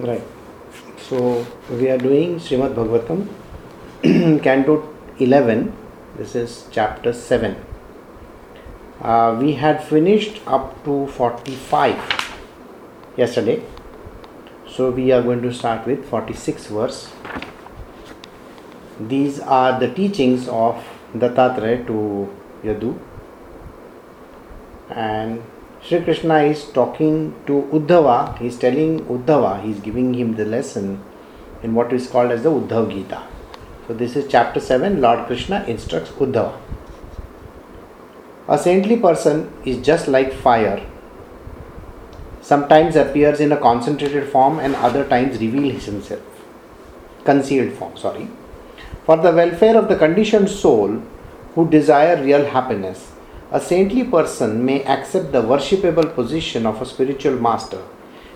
Right. So we are doing Srimad Bhagavatam, Canto 11. This is chapter 7. Uh, we had finished up to 45 yesterday. So we are going to start with 46 verse. These are the teachings of Dattatreya to Yadu. And Sri Krishna is talking to Uddhava, he is telling Uddhava, he is giving him the lesson in what is called as the Uddhav Gita. So, this is chapter 7, Lord Krishna instructs Uddhava. A saintly person is just like fire, sometimes appears in a concentrated form and other times reveals himself. Concealed form, sorry. For the welfare of the conditioned soul who desire real happiness, a saintly person may accept the worshipable position of a spiritual master,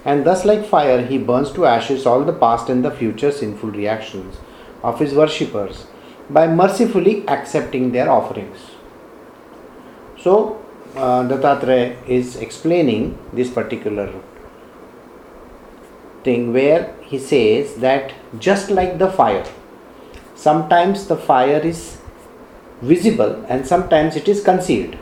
and thus, like fire, he burns to ashes all the past and the future sinful reactions of his worshippers by mercifully accepting their offerings. So, uh, Dattatreya is explaining this particular thing where he says that just like the fire, sometimes the fire is visible and sometimes it is concealed.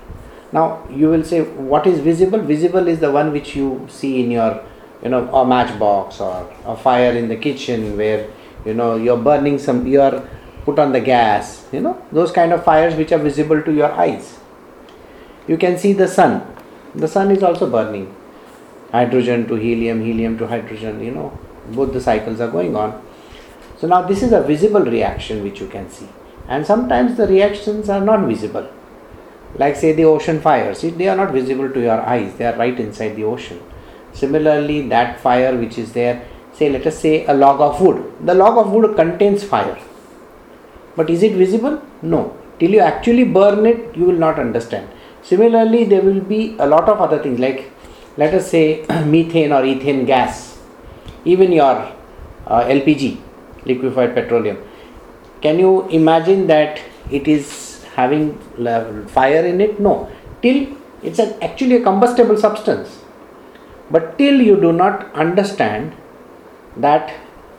Now you will say, what is visible? Visible is the one which you see in your, you know, a matchbox or a fire in the kitchen where you know you're burning some, you are put on the gas. You know those kind of fires which are visible to your eyes. You can see the sun. The sun is also burning. Hydrogen to helium, helium to hydrogen. You know both the cycles are going on. So now this is a visible reaction which you can see, and sometimes the reactions are not visible like say the ocean fires. They are not visible to your eyes. They are right inside the ocean. Similarly that fire which is there say let us say a log of wood. The log of wood contains fire. But is it visible? No. Till you actually burn it you will not understand. Similarly there will be a lot of other things like let us say methane or ethane gas. Even your uh, lpg liquefied petroleum. Can you imagine that it is having fire in it? No. Till it's an, actually a combustible substance. But till you do not understand that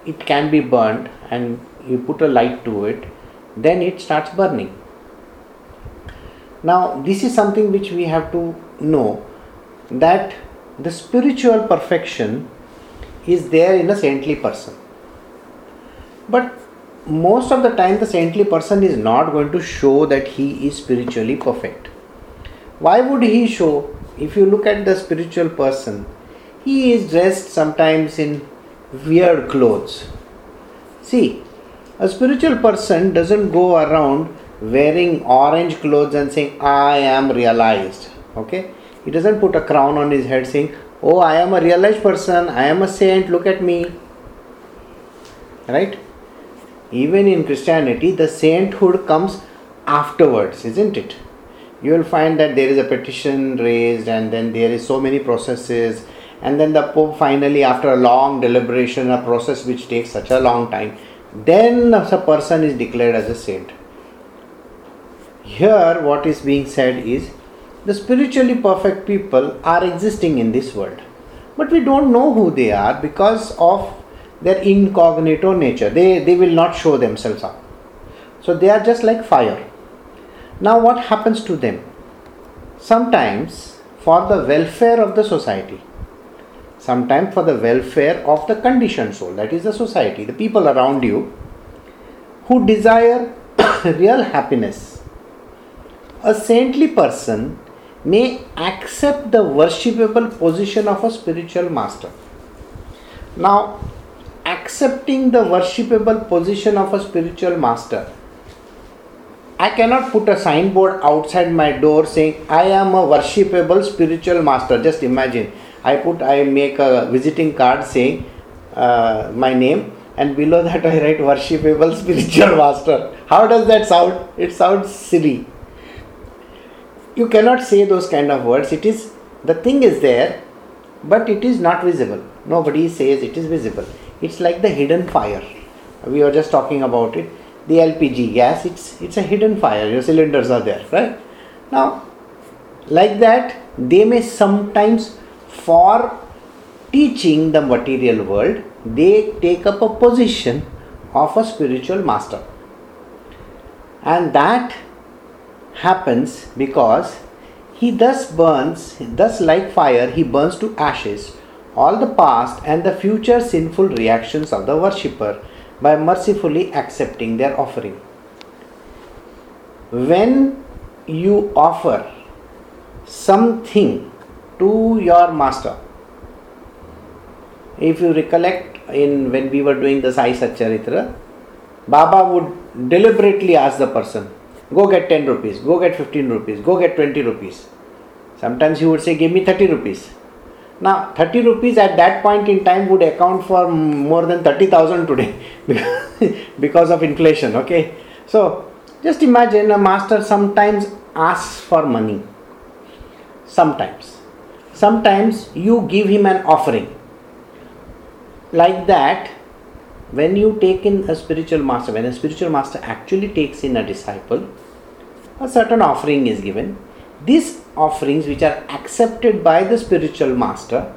it can be burned and you put a light to it then it starts burning. Now this is something which we have to know that the spiritual perfection is there in a saintly person. But most of the time the saintly person is not going to show that he is spiritually perfect. Why would he show? If you look at the spiritual person he is dressed sometimes in weird clothes. See a spiritual person doesn't go around wearing orange clothes and saying i am realized okay? He doesn't put a crown on his head saying oh i am a realized person i am a saint look at me right even in Christianity, the sainthood comes afterwards, isn't it? You will find that there is a petition raised, and then there is so many processes, and then the Pope finally, after a long deliberation, a process which takes such a long time, then a person is declared as a saint. Here, what is being said is the spiritually perfect people are existing in this world, but we don't know who they are because of their incognito nature. They, they will not show themselves up. So they are just like fire. Now, what happens to them? Sometimes, for the welfare of the society, sometimes for the welfare of the conditioned soul, that is the society, the people around you who desire real happiness, a saintly person may accept the worshipable position of a spiritual master. Now, accepting the worshipable position of a spiritual master. I cannot put a signboard outside my door saying I am a worshipable spiritual master. Just imagine. I put I make a visiting card saying uh, my name and below that I write worshipable spiritual master. How does that sound? It sounds silly. You cannot say those kind of words. It is the thing is there, but it is not visible. Nobody says it is visible it's like the hidden fire. We were just talking about it. The LPG gas, it's it's a hidden fire. Your cylinders are there, right? Now, like that, they may sometimes for teaching the material world, they take up a position of a spiritual master. And that happens because he thus burns, thus like fire, he burns to ashes all the past and the future sinful reactions of the worshipper by mercifully accepting their offering. When you offer something to your master, if you recollect in when we were doing the Sai Satcharitra, Baba would deliberately ask the person, go get 10 rupees, go get 15 rupees, go get 20 rupees. Sometimes he would say, give me 30 rupees. Now, 30 rupees at that point in time would account for more than 30,000 today because of inflation. Okay, so just imagine a master sometimes asks for money. Sometimes, sometimes you give him an offering. Like that, when you take in a spiritual master, when a spiritual master actually takes in a disciple, a certain offering is given these offerings, which are accepted by the spiritual master,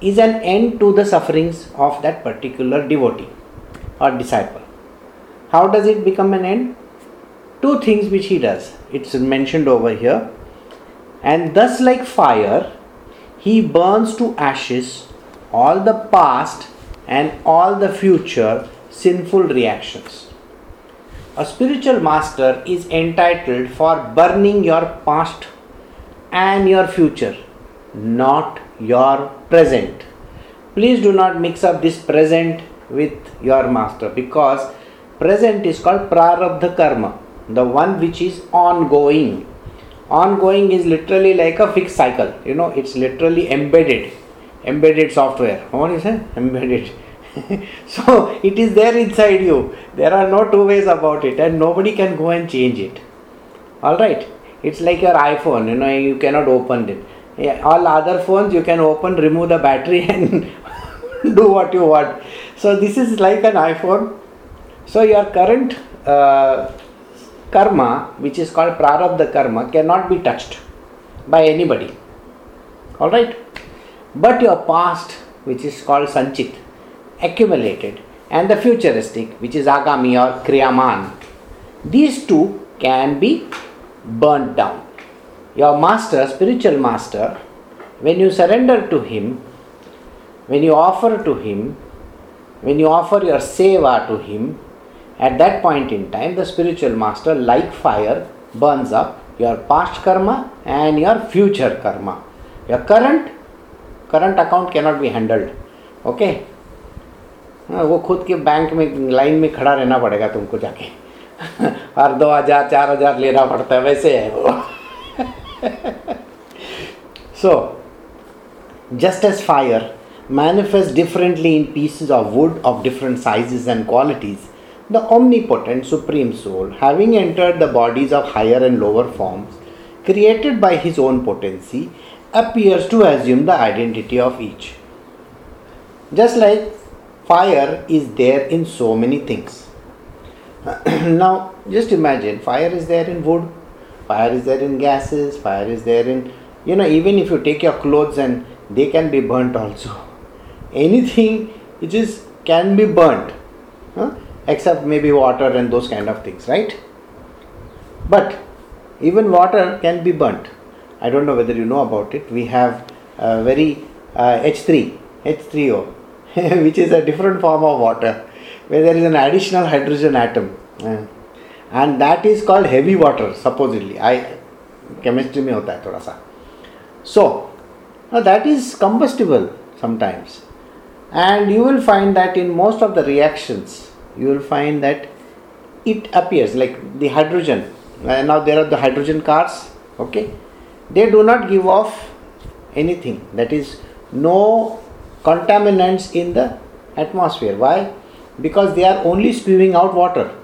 is an end to the sufferings of that particular devotee or disciple. How does it become an end? Two things which he does. It's mentioned over here. And thus, like fire, he burns to ashes all the past and all the future sinful reactions. A spiritual master is entitled for burning your past and your future, not your present. Please do not mix up this present with your master because present is called prarabdha karma, the one which is ongoing. Ongoing is literally like a fixed cycle, you know, it's literally embedded, embedded software. What is it? Embedded. so it is there inside you. There are no two ways about it, and nobody can go and change it. All right it's like your iphone you know you cannot open it. Yeah, all other phones you can open remove the battery and do what you want. So this is like an iphone. So your current uh, karma which is called prarabdha karma cannot be touched by anybody. All right? But your past which is called sanchit accumulated and the futuristic which is agami or kriyaman these two can be burnt down. Your master, spiritual master, when you surrender to him, when you offer to him, when you offer your seva to him, at that point in time, the spiritual master, like fire, burns up your past karma and your future karma. Your current current account cannot be handled. Okay? वो खुद के bank में line में खड़ा रहना पड़ेगा तुमको जाके हर दो हजार चार हजार लेना पड़ता है वैसे है वो so just as fire manifests differently in pieces of wood of different sizes and qualities the omnipotent supreme soul having entered the bodies of higher and lower forms created by his own potency appears to assume the identity of each just like fire is there in so many things now, just imagine fire is there in wood, fire is there in gases, fire is there in, you know, even if you take your clothes and they can be burnt also. Anything which is can be burnt, huh? except maybe water and those kind of things, right? But even water can be burnt. I don't know whether you know about it. We have very uh, H3, H3O, which is a different form of water where there is an additional hydrogen atom. Eh? and that is called heavy water supposedly. I chemistry mein hota hai thoda sa so now that is combustible sometimes. And you will find that in most of the reactions you will find that it appears like the hydrogen. Eh, now there are the hydrogen cars okay? They do not give off anything. That is no contaminants in the atmosphere. Why? Because they are only spewing out water.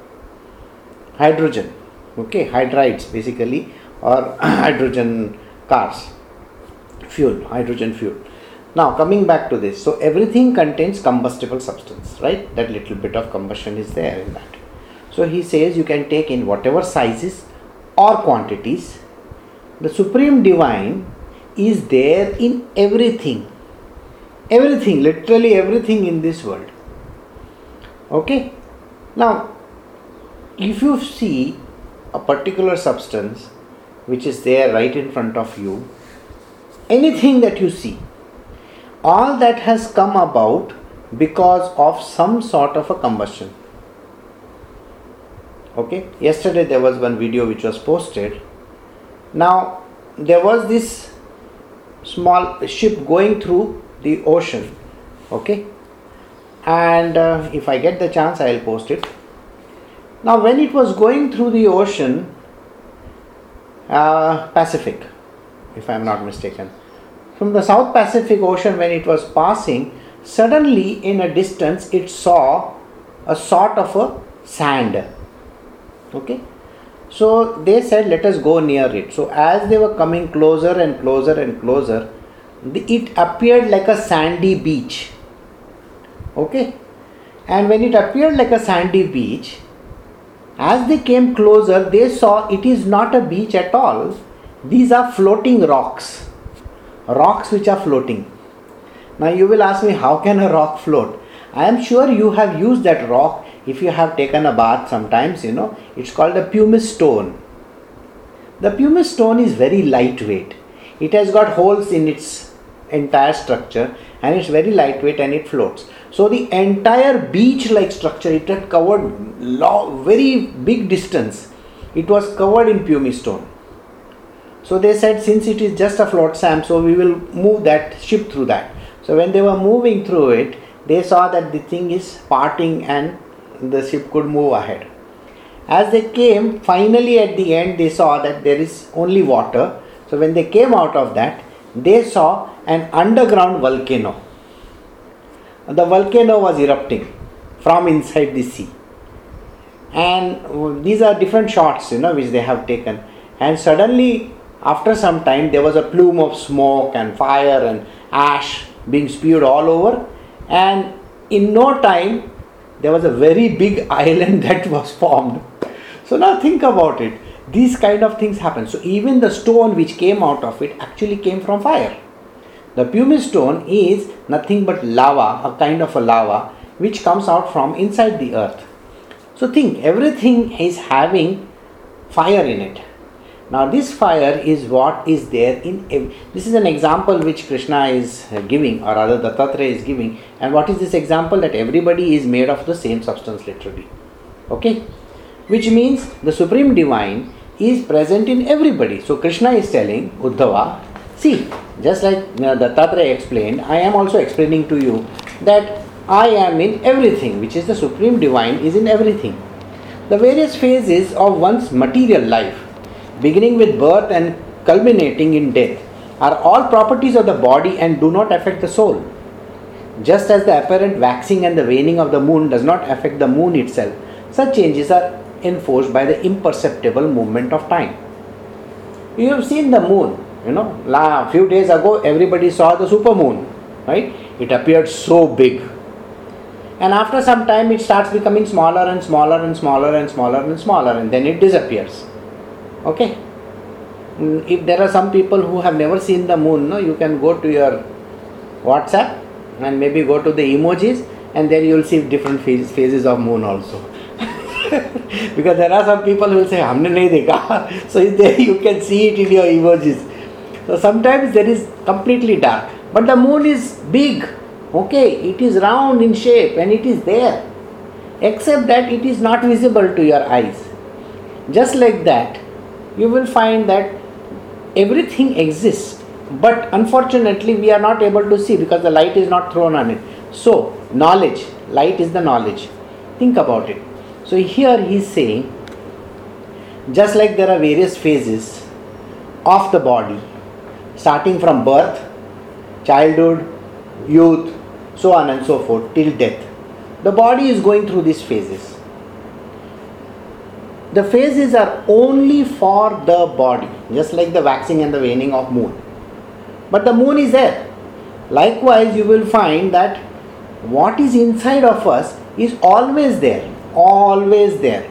Hydrogen okay hydrides basically or hydrogen cars fuel hydrogen fuel. Now coming back to this so everything contains combustible substance right? That little bit of combustion is there in that. So he says you can take in whatever sizes or quantities. The supreme divine is there in everything. Everything literally everything in this world Okay? Now, if you see a particular substance which is there right in front of you, anything that you see, all that has come about because of some sort of a combustion. Okay, yesterday there was one video which was posted. Now, there was this small ship going through the ocean. Okay, and uh, if I get the chance, I'll post it. Now, when it was going through the ocean, uh, Pacific, if I am not mistaken, from the South Pacific Ocean, when it was passing, suddenly in a distance it saw a sort of a sand. Okay, so they said, Let us go near it. So, as they were coming closer and closer and closer, it appeared like a sandy beach okay? And when it appeared like a sandy beach as they came closer they saw it is not a beach at all. These are floating rocks. Rocks which are floating. Now you will ask me how can a rock float? I am sure you have used that rock if you have taken a bath sometimes you know. It's called a pumice stone. The pumice stone is very lightweight. It has got holes in its entire structure and it's very lightweight and it floats so the entire beach-like structure, it had covered long, very big distance. It was covered in pumice stone. So they said, since it is just a flotsam, so we will move that ship through that. So when they were moving through it, they saw that the thing is parting and the ship could move ahead. As they came, finally at the end, they saw that there is only water. So when they came out of that, they saw an underground volcano the volcano was erupting from inside the sea. And these are different shots, you know, which they have taken. And suddenly, after some time, there was a plume of smoke and fire and ash being spewed all over. And in no time, there was a very big island that was formed. So now think about it. These kind of things happen. So even the stone which came out of it actually came from fire. The pumice stone is nothing but lava, a kind of a lava which comes out from inside the earth. So think everything is having fire in it. Now this fire is what is there in ev- this is an example which Krishna is giving or rather Dattatreya is giving and what is this example that everybody is made of the same substance literally. Okay? Which means the supreme divine is present in everybody. So Krishna is telling Uddhava See, just like uh, Dattatreya explained, I am also explaining to you that I am in everything, which is the Supreme Divine, is in everything. The various phases of one's material life, beginning with birth and culminating in death, are all properties of the body and do not affect the soul. Just as the apparent waxing and the waning of the moon does not affect the moon itself, such changes are enforced by the imperceptible movement of time. You have seen the moon, you know, a few days ago, everybody saw the super moon, right? It appeared so big. And after some time, it starts becoming smaller and smaller and smaller and smaller and smaller, and then it disappears. Okay? Mm, if there are some people who have never seen the moon, no, you can go to your WhatsApp and maybe go to the emojis, and then you will see different phases of moon also. because there are some people who will say, Hamne nahi dekha. so there you can see it in your images. So sometimes there is completely dark. But the moon is big, okay, it is round in shape and it is there. Except that it is not visible to your eyes. Just like that, you will find that everything exists, but unfortunately, we are not able to see because the light is not thrown on it. So, knowledge, light is the knowledge. Think about it. So, here he is saying, just like there are various phases of the body, starting from birth, childhood, youth, so on and so forth till death. The body is going through these phases. The phases are only for the body, just like the waxing and the waning of moon. But the moon is there. Likewise, you will find that what is inside of us is always there, always there.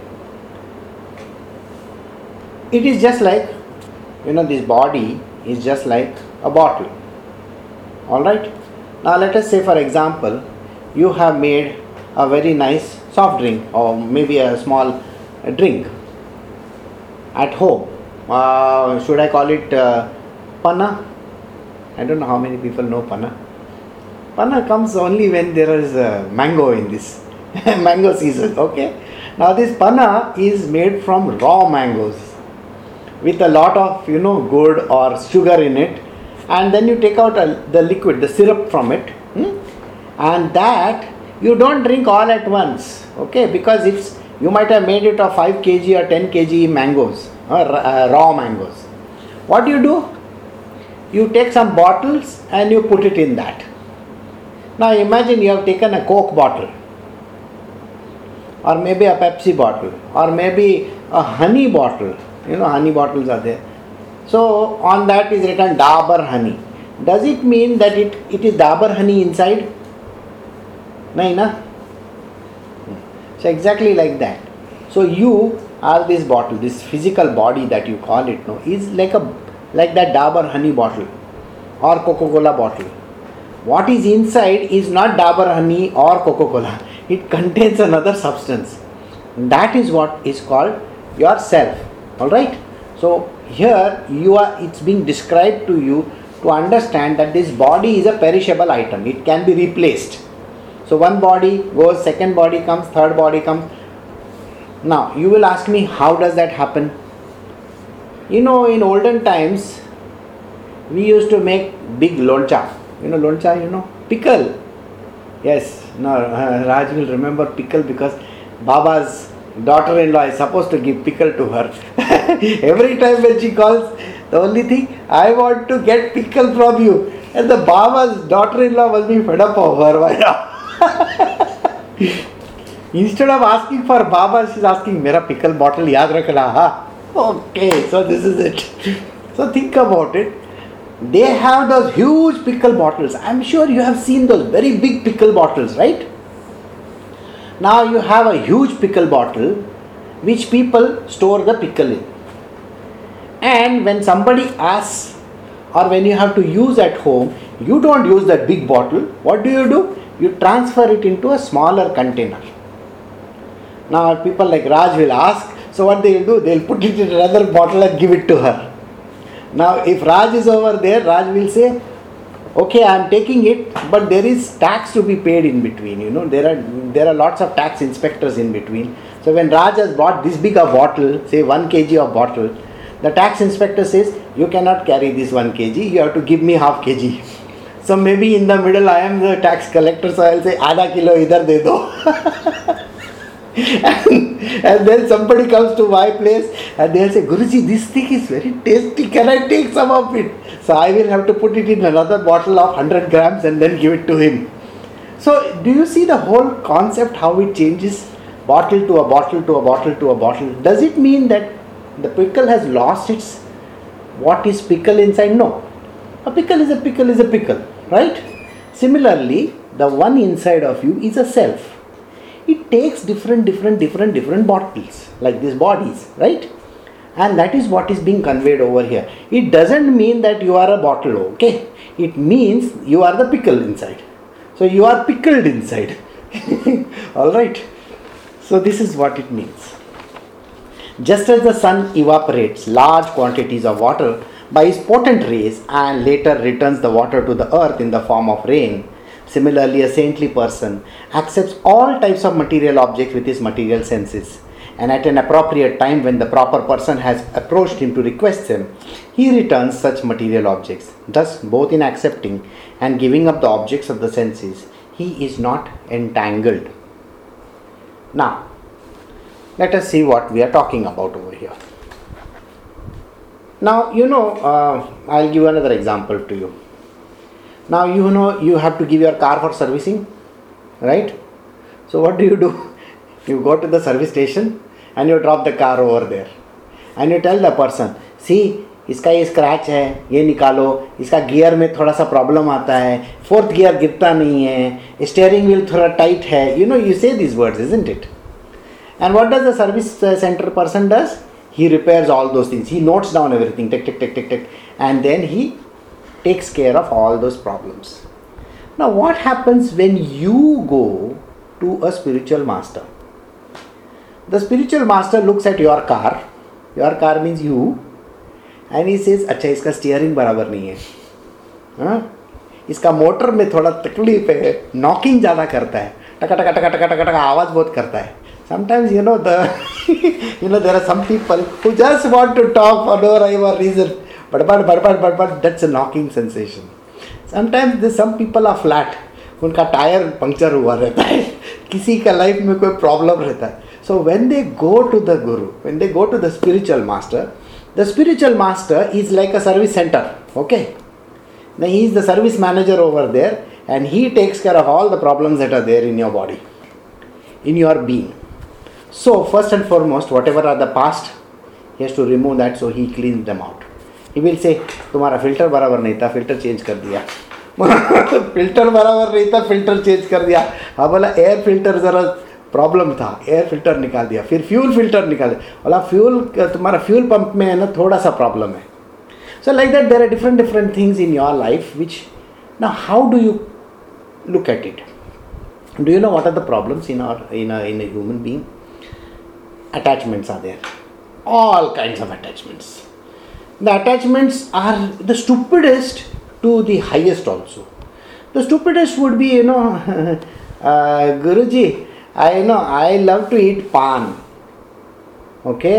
It is just like, you know, this body is just like a bottle. Alright? Now let us say for example you have made a very nice soft drink or maybe a small uh, drink at home. Uh, should I call it uh, panna? I don't know how many people know panna. Panna comes only when there is a mango in this mango season. Okay. Now this panna is made from raw mangoes with a lot of you know good or sugar in it, and then you take out a, the liquid, the syrup from it, hmm? and that you don't drink all at once. Okay, because it's you might have made it of 5 kg or 10 kg mangoes or uh, raw mangoes. What do you do? You take some bottles and you put it in that. Now imagine you have taken a Coke bottle or maybe a Pepsi bottle or maybe a honey bottle. You know, honey bottles are there. So on that is written Dabur honey. Does it mean that it, it is Dabur honey inside? No, na? So exactly like that. So you are this bottle, this physical body that you call it, no, is like a like that Dabur honey bottle or Coca-Cola bottle. What is inside is not Dabur honey or Coca-Cola. It contains another substance. That is what is called yourself. Alright? So here you are it's being described to you to understand that this body is a perishable item. It can be replaced. So one body goes, second body comes, third body comes. Now you will ask me how does that happen? You know, in olden times, we used to make big loncha. You know, loncha, you know, pickle. Yes, no, uh, Raj will remember pickle because Baba's daughter in law is supposed to give pickle to her. Every time when she calls, the only thing, I want to get pickle from you. And the Baba's daughter in law must be fed up of her. Instead of asking for Baba, she's asking, Mera pickle bottle yaad rakhna, ha? Okay, so this is it. So think about it. They have those huge pickle bottles. I'm sure you have seen those very big pickle bottles, right? Now you have a huge pickle bottle which people store the pickle in. And when somebody asks or when you have to use at home, you don't use that big bottle. What do you do? You transfer it into a smaller container. Now people like Raj will ask, so what they'll do, they'll put it in another bottle and give it to her. Now if Raj is over there, Raj will say, okay, I am taking it, but there is tax to be paid in between. You know, there are there are lots of tax inspectors in between. So when Raj has bought this big a bottle, say one kg of bottle, the tax inspector says you cannot carry this one kg. You have to give me half kg. So maybe in the middle I am the tax collector, so I'll say आधा kilo idhar de do. and, then somebody comes to my place and they'll say, Guruji, this thing is very tasty. Can I take some of it? So I will have to put it in another bottle of 100 grams and then give it to him. So, do you see the whole concept how it changes bottle to a bottle to a bottle to a bottle? Does it mean that the pickle has lost its what is pickle inside? No. A pickle is a pickle is a pickle, right? Similarly, the one inside of you is a self it takes different different different different bottles like these bodies right? And that is what is being conveyed over here. It doesn't mean that you are a bottle okay? It means you are the pickle inside. So you are pickled inside. All right. So this is what it means. Just as the sun evaporates large quantities of water by its potent rays and later returns the water to the earth in the form of rain Similarly, a saintly person accepts all types of material objects with his material senses. And at an appropriate time, when the proper person has approached him to request them, he returns such material objects. Thus, both in accepting and giving up the objects of the senses, he is not entangled. Now, let us see what we are talking about over here. Now, you know, uh, I'll give another example to you now you know you have to give your car for servicing, right? So what do you do? You go to the service station and you drop the car over there and you tell the person, see इसका ये scratch है ये निकालो इसका gear में थोड़ा सा problem आता है फोर्थ गियर गिरता नहीं है स्टेयरिंग व्हील थोड़ा टाइट है you know you say this words isn't it and what does the service center person does he repairs all those things he notes down everything tick tick tick tick tick and then he takes care of all those problems. Now, what happens when you go to a spiritual master? the spiritual master looks at your car your car means you and he says अच्छा इसका steering बराबर नहीं है हाँ? इसका motor में थोड़ा तकलीफ़ है नॉकिंग ज़्यादा करता है टका टका टका टका टका टका आवाज़ बहुत करता है sometimes you know the you know there are some people who just want to talk for no rhyme or reason but but but but but but that's a knocking sensation sometimes there's some people are flat उनका tyre puncture हुआ रहता है किसी का life में कोई problem रहता है so when they go to the guru when they go to the spiritual master the spiritual master is like a service centre okay Now he is the service manager over there and he takes care of all the problems that are there in your body, in your being. So, first and foremost, whatever are the past, he has to remove that so he cleans them out. Will say तुम्हारा filter बराबर नहीं था filter change कर दिया. Filter बराबर नहीं था filter change कर दिया। हाँ बोला एयर फ़िल्टर ज़रा प्रॉब्लम था एयर फ़िल्टर निकाल दिया, फिर फ्यूल फ़िल्टर निकाल दिया। बोला फ्यूल तुम्हारा फ्यूल पंप में है ना, थोड़ा सा प्रॉब्लम है। So like that there are different different things in your life which ना how do you look at it do you know what are the problems in are in in human being attachments are there all kind of attachments the attachments are the stupidest to the highest also the stupidest would be you know uh, guruji i know i love to eat pan okay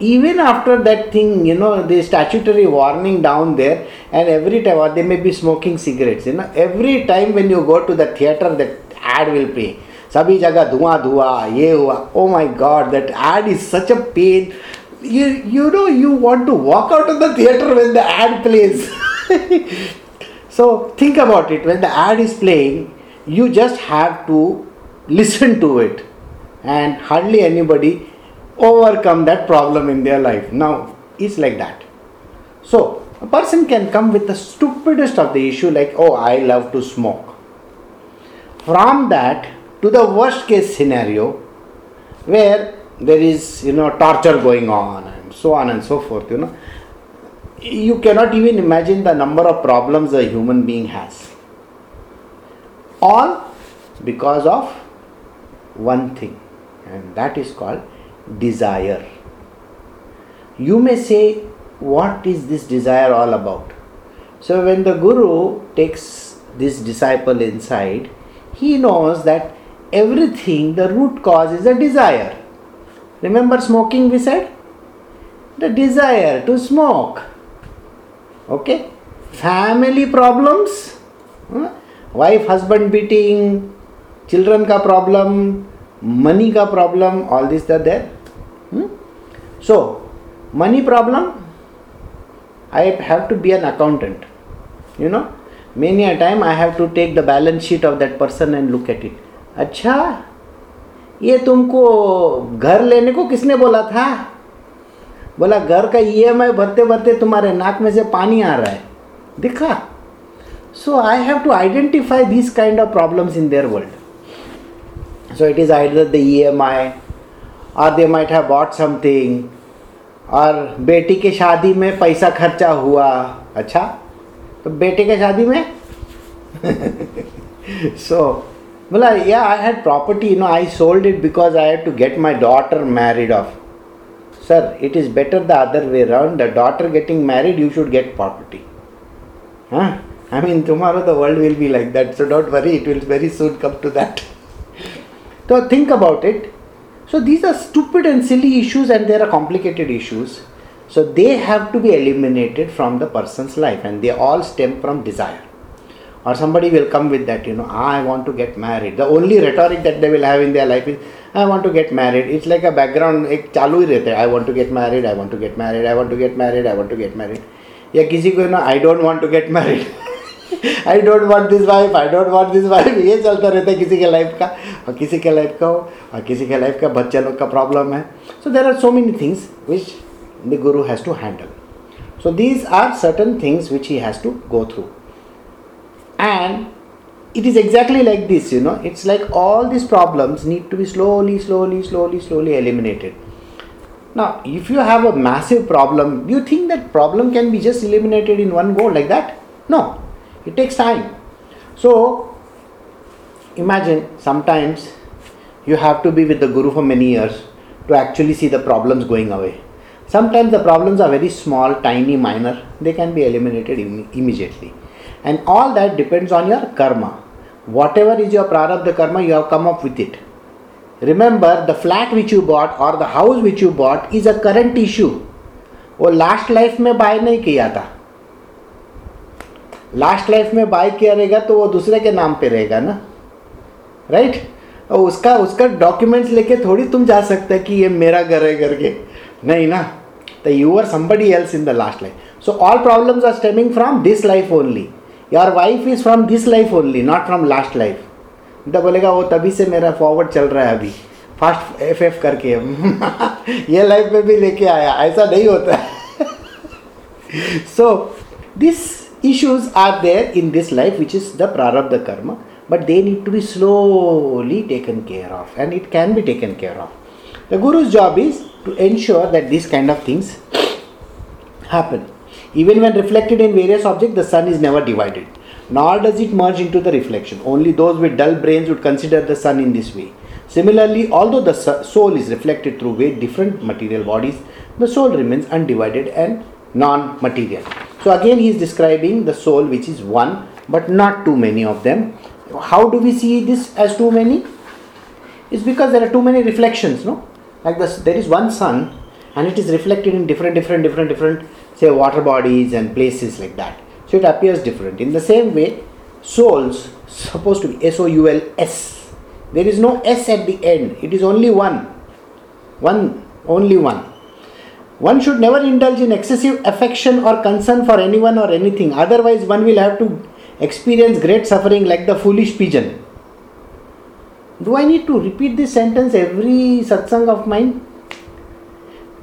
even after that thing, you know, the statutory warning down there, and every time, or they may be smoking cigarettes, you know, every time when you go to the theater, that ad will play. सभी जगह धुआं धुआं ये हुआ oh my God that ad is such a pain you you know you want to walk out of the theater when the ad plays so think about it when the ad is playing you just have to listen to it and hardly anybody overcome that problem in their life. Now, it's like that. So, a person can come with the stupidest of the issue, like, oh, I love to smoke. From that to the worst case scenario, where there is, you know, torture going on and so on and so forth, you know, you cannot even imagine the number of problems a human being has. All because of one thing, and that is called desire. You may say, What is this desire all about? So, when the Guru takes this disciple inside, he knows that everything, the root cause is a desire. Remember smoking, we said? The desire to smoke. Okay? Family problems. Huh? Wife, husband beating, children ka problem, money ka problem, all these are there. Hmm? So, money problem, I have to be an accountant. You know, many a time I have to take the balance sheet of that person and look at it. अच्छा ये तुमको घर लेने को किसने बोला था? बोला, घर का ई एम आई भरते भरते तुम्हारे नाक में से पानी आ रहा है। दिखा? So I have to identify this kind of problems in their world so it is either the E M I और they might have bought something और बेटी के शादी में पैसा खर्चा हुआ। अच्छा? तो बेटे के शादी में? सो Well, I, yeah, I had property. You know, I sold it because I had to get my daughter married off. Sir, it is better the other way around. The daughter getting married, you should get property. Huh? I mean, tomorrow the world will be like that. So don't worry, it will very soon come to that. so think about it. So these are stupid and silly issues, and they are complicated issues. So they have to be eliminated from the person's life, and they all stem from desire Or somebody will come with that, you know, I want to get married. The only rhetoric that they will have in their life is, I want to get married. It's like a background, एक चालू ही रहता है I want to get married, I want to get married, I want to get married, I want to get married. या किसी को ना I don't want to get married. I don't want this wife I don't want this wife ये चलता रहता है किसी के लाइफ का और किसी के लाइफ का हो और किसी के लाइफ का बच्चे लोग का प्रॉब्लम है so there are so many things which the guru has to handle so these are certain things which he has to go through and it is exactly like this you know it's like all these problems need to be slowly slowly slowly slowly eliminated now if you have a massive problem you think that problem can be just eliminated in one go like that no it takes time. So imagine sometimes you have to be with the Guru for many years to actually see the problems going away. Sometimes the problems are very small, tiny, minor, they can be eliminated Im- immediately. And all that depends on your karma. Whatever is your prarabdha karma, you have come up with it. Remember, the flat which you bought or the house which you bought is a current issue. वो last life में buy नहीं किया था last life में bye किया रहेगा तो वो दूसरे के नाम पे रहेगा ना राइट right? और उसका उसका डॉक्यूमेंट्स लेके थोड़ी तुम जा सकते हैं कि ये मेरा घर है करके नहीं ना तो you are somebody else in the last life so all problems are stemming from this life only your wife is from this life only not from last life मतलब बोलेगा, वो तभी से मेरा फॉरवर्ड चल रहा है अभी। फास्ट एफ़ एफ़ करके ये लाइफ में भी लेके आया। ऐसा नहीं होता so this issues are there in this life which is the prarabdha karma but they need to be slowly taken care of and it can be taken care of the guru's job is to ensure that this kind of things happen even when reflected in various objects the sun is never divided nor does it merge into the reflection only those with dull brains would consider the sun in this way similarly although the soul is reflected through very different material bodies the soul remains undivided and non-material so again he is describing the soul which is one but not too many of them. How do we see this as too many? It's because there are too many reflections, no? Like this, there is one sun and it is reflected in different, different, different, different, say water bodies and places like that. So it appears different. In the same way, souls supposed to be S O U L S. There is no S at the end. It is only one. One, only one. One should never indulge in excessive affection or concern for anyone or anything, otherwise, one will have to experience great suffering like the foolish pigeon. Do I need to repeat this sentence every satsang of mine?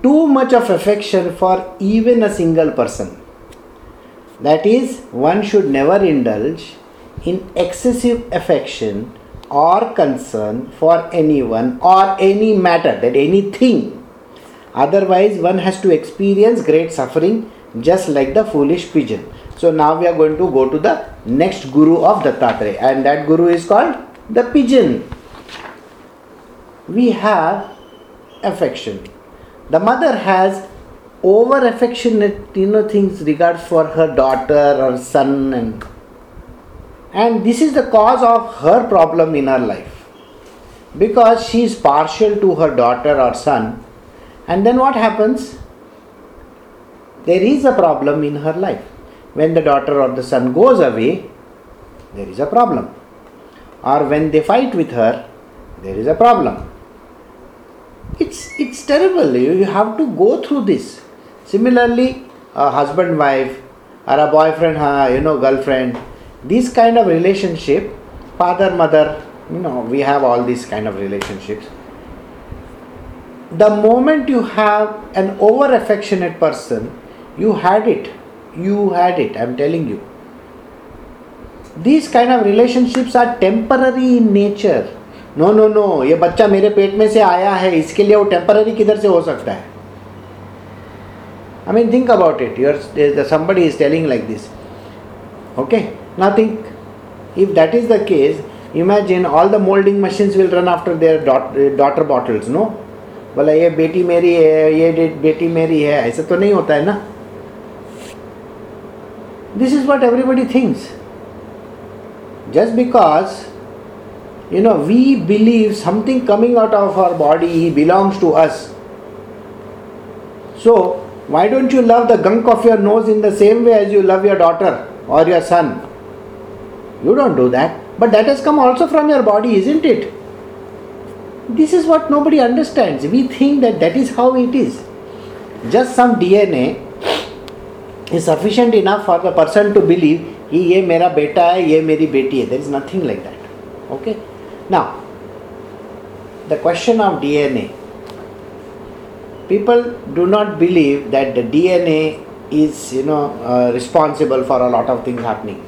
Too much of affection for even a single person. That is, one should never indulge in excessive affection or concern for anyone or any matter, that anything Otherwise, one has to experience great suffering just like the foolish pigeon. So, now we are going to go to the next guru of Dattatreya, and that guru is called the pigeon. We have affection. The mother has over affectionate you know things regards for her daughter or son and and this is the cause of her problem in her life because she is partial to her daughter or son and then what happens? There is a problem in her life. When the daughter or the son goes away, there is a problem. Or when they fight with her, there is a problem. It's, it's terrible. You, you have to go through this. Similarly, a husband wife or a boyfriend, you know, girlfriend, this kind of relationship, father, mother, you know, we have all these kind of relationships the moment you have an over affectionate person, you had it. You had it, I'm telling you. These kind of relationships are temporary in nature. No no no ये बच्चा मेरे पेट में से आया है। इसके लिए वो टेम्पररी किधर से हो सकता है? I mean think about it your somebody is telling like this okay ना think if that is the case imagine all the moulding machine will run after their daughter bottles no बोला, ये बेटी मेरी है, ये बेटी मेरी है। ऐसा तो नहीं होता है ना? This is what everybody things just because you know we believe something coming out of our body belongs to us so why don't you love the gunk of your nose in the same way as you love your daughter or your son you don't do that but that has come also from your body isn't it this is what nobody understands. We think that that is how it is. Just some DNA is sufficient enough for the person to believe कि ये मेरा बेटा है ये मेरी बेटी है there is nothing like that okay Now the question of DNA. People do not believe that the DNA is, you know, uh, responsible for a lot of things happening.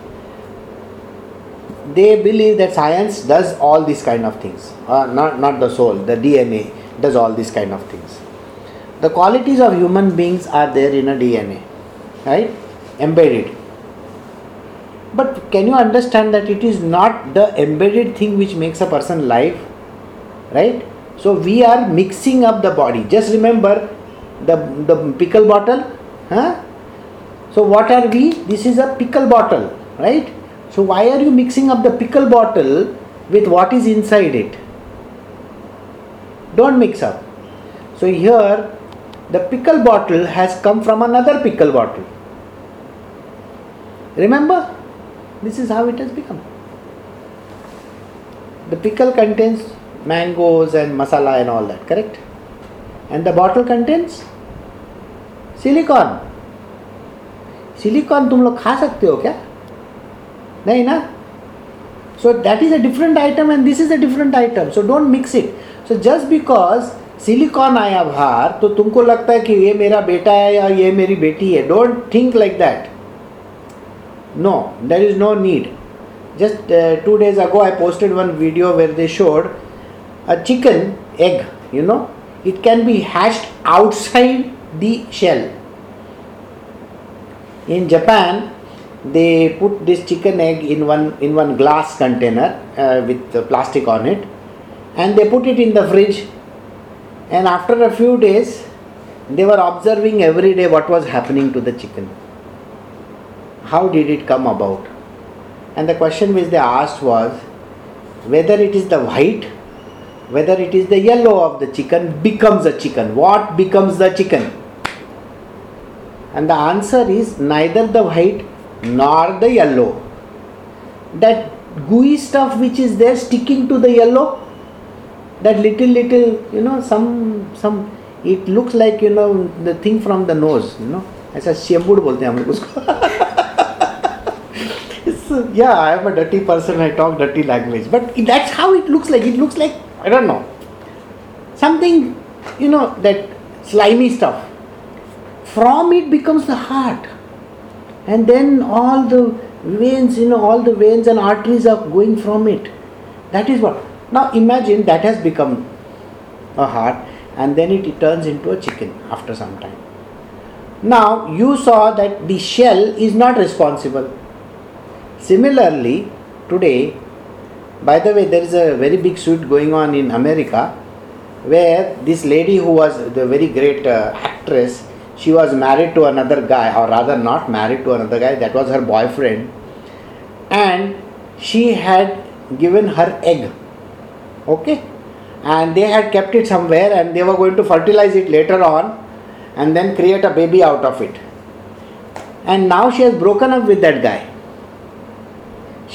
They believe that science does all these kind of things. Uh, not not the soul the dna does all these kind of things. The qualities of human beings are there in a dna right? Embedded but can you understand that it is not the embedded thing which makes a person live right? So we are mixing up the body. Just remember the the pickle bottle huh? So what are we? This is a pickle bottle right? So why are you mixing up the pickle bottle with what is inside it? Don't mix up. So here the pickle bottle has come from another pickle bottle. Remember this is how it has become. The pickle contains mangoes and masala and all that, correct? And the bottle contains silicon. Silicon तुम लोग खा सकते हो क्या? नहीं ना? So that is a different item and this is a different item so don't mix it so just because silicon आया बाहर तो तुमको लगता है कि ये मेरा बेटा है या ये मेरी बेटी है. Don't think like that No, there is no need. Just uh, two days ago, I posted one video where they showed a chicken egg, you know, it can be hatched outside the shell. In Japan, they put this chicken egg in one in one glass container uh, with plastic on it, and they put it in the fridge. And after a few days, they were observing every day what was happening to the chicken how did it come about and the question which they asked was whether it is the white whether it is the yellow of the chicken becomes a chicken what becomes the chicken and the answer is neither the white nor the yellow that gooey stuff which is there sticking to the yellow that little little you know some some it looks like you know the thing from the nose you know ऐसा शेम्बुड बोलते हैं हम लोग उसको yeah, I am a dirty person, I talk dirty language. But that's how it looks like. It looks like, I don't know, something, you know, that slimy stuff. From it becomes the heart. And then all the veins, you know, all the veins and arteries are going from it. That is what. Now imagine that has become a heart and then it, it turns into a chicken after some time. Now you saw that the shell is not responsible Similarly, today, by the way, there is a very big suit going on in America where this lady who was the very great uh, actress, she was married to another guy, or rather, not married to another guy, that was her boyfriend, and she had given her egg. Okay? And they had kept it somewhere and they were going to fertilize it later on and then create a baby out of it. And now she has broken up with that guy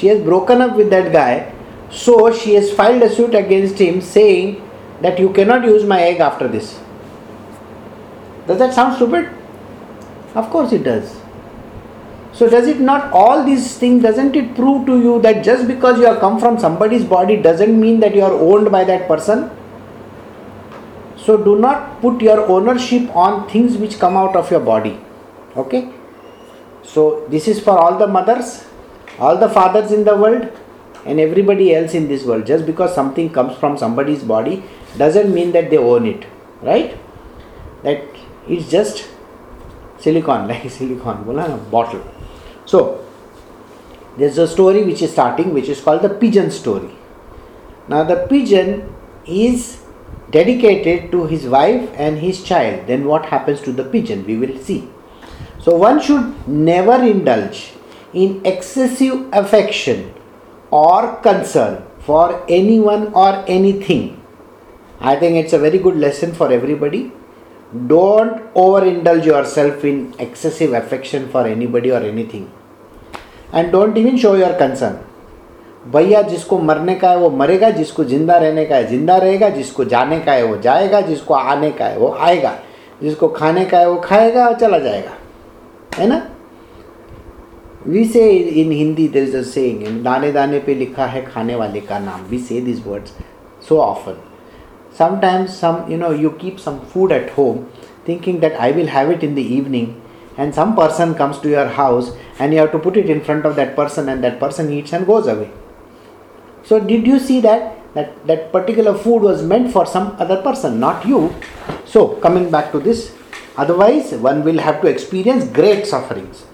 she has broken up with that guy, so she has filed a suit against him saying that you cannot use my egg after this. Does that sound stupid? Of course it does. So does it not all these things doesn't it prove to you that just because you have come from somebody's body doesn't mean that you are owned by that person? So do not put your ownership on things which come out of your body. Okay? So this is for all the mothers all the fathers in the world and everybody else in this world just because something comes from somebody's body doesn't mean that they own it right? That it's just silicon like silicon bottle. So there's a story which is starting which is called the pigeon story. Now the pigeon is dedicated to his wife and his child. Then what happens to the pigeon? We will see. So one should never indulge in excessive affection or concern for anyone or anything. I think it's a very good lesson for everybody. Don't overindulge yourself in excessive affection for anybody or anything. And don't even show your concern. भैया जिसको मरने का है वो मरेगा जिसको ज़िंदा रहने का है ज़िंदा रहेगा जिसको जाने का है वो जाएगा जिसको आने का है वो आएगा जिसको खाने का है वो खाएगा और चला जाएगा है ना we say in Hindi there is a saying दाने दाने पे लिखा है खाने वाले का नाम we say this words so often sometimes some you know you keep some food at home thinking that i will have it in the evening and some person comes to your house and you have to put it in front of that person and that person eats and goes away so did you see that that that particular food was meant for some other person not you so coming back to this otherwise one will have to experience great sufferings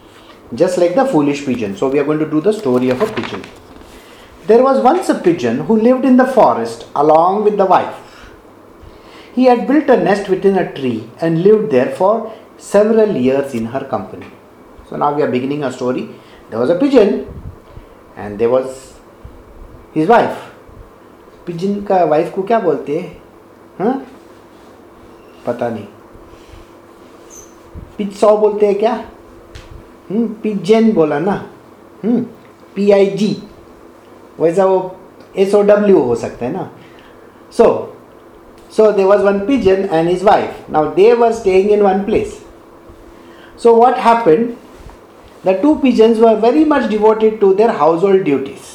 Just like the foolish pigeon. So, we are going to do the story of a pigeon. There was once a pigeon who lived in the forest along with the wife. He had built a nest within a tree and lived there for several years in her company. So now we are beginning a story. There was a pigeon and there was his wife. Pigeon का wife को क्या बोलते हैं हाँ पता नहीं पिज सौ बोलते हैं क्या हम्म पिजेन बोला ना। पी आई जी वैसा वो एस ओ डब्ल्यू हो सकता है ना। So so they was one pigeon and his wife now they were staying in one place so what happen the two pigeons were very much devoted to their household duties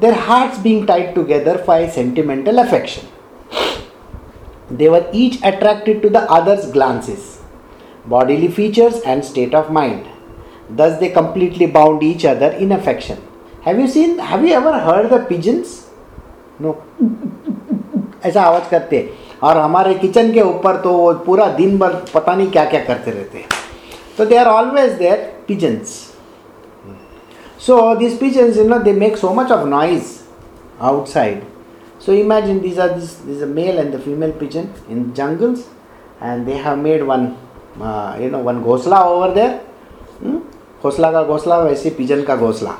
their hearts being tight together for a sentimental affection they were each attracted to the others glances bodily features, and state of mind. Thus, they completely bound each other in affection. Have you seen, have you ever heard the pigeons? No. ऐसा आवाज करते हैं और हमारे kitchen के ऊपर तो वो पूरा दिन भर पता नहीं क्या क्या करते रहते हैं so they are always there pigeons so these pigeons you know they make so much of noise outside so imagine these are this, this is a male and the female pigeon in jungles and they have made one uh, you know one घोसला over there घोसला का घोसला, वैसे pigeon का घोसला।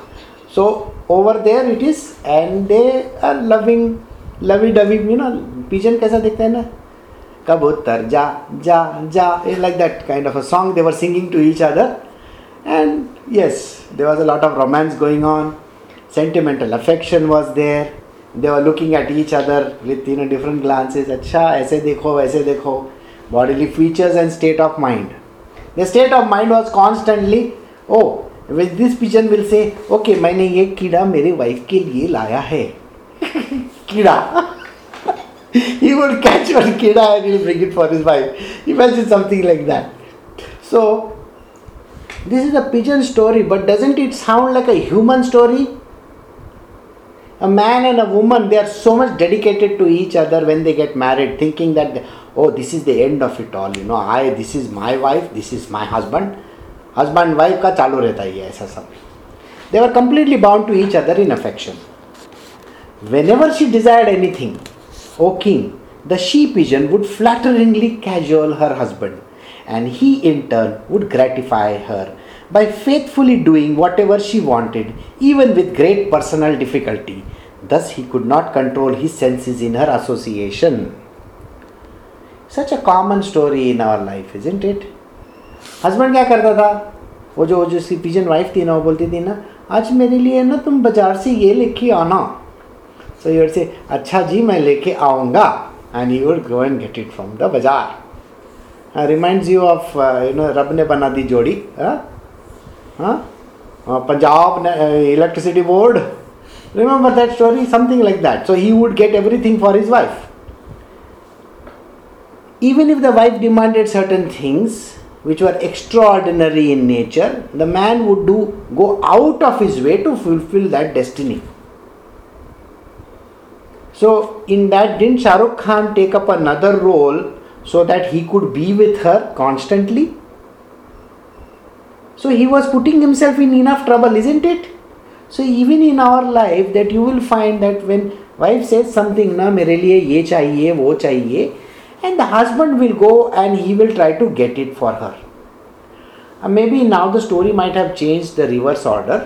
So over there it is and they are loving lovey डविंग you know pigeon कैसा देखते हैं ना? कबूतर, जा जा जा like that kind of a song they were singing to each other and yes they was a lot of romance going on sentimental affection was there they are looking at each other with you know different glances अच्छा ऐसे देखो, वैसे देखो। bodily features and state of mind the state of mind was constantly oh with this pigeon will say okay मैंने ये कीड़ा मेरे wife के लिए लाया है कीड़ा he would catch one kida and he'll bring it for his wife. Imagine something like that. So, this is a pigeon story, but doesn't it sound like a human story? A man and a woman, they are so much dedicated to each other when they get married, thinking that, oh, this is the end of it all. You know, I, this is my wife, this is my husband. Husband, wife का चालू रहता ही है ऐसा सब. They were completely bound to each other in affection. Whenever she desired anything, O king, the she pigeon would flatteringly cajole her husband, and he in turn would gratify her by faithfully doing whatever she wanted, even with great personal difficulty. Thus, he could not control his senses in her association. Such a common story in our life is isn't it husband क्या करता था? वो जो जो सी pigeon wife थी ना, वो बोलती थी ना, आज मेरे लिए ना तुम बाज़ार से ये लेके आना। सो यूर से अच्छा जी, मैं लेके आऊँगा. And you go and get it from the बाज़ार reminds you of you know Rab Ne Bana Di Jodi Punjab electricity board remember that story something like that so he would get everything for his wife even if the wife demanded certain things which were extraordinary in nature the man would do go out of his way to fulfill that destiny so, in that, didn't Shah Rukh Khan take up another role so that he could be with her constantly? So, he was putting himself in enough trouble, isn't it? So, even in our life, that you will find that when wife says something, na mere liye ye chahiye, wo chahiye, and the husband will go and he will try to get it for her. Uh, maybe now the story might have changed the reverse order.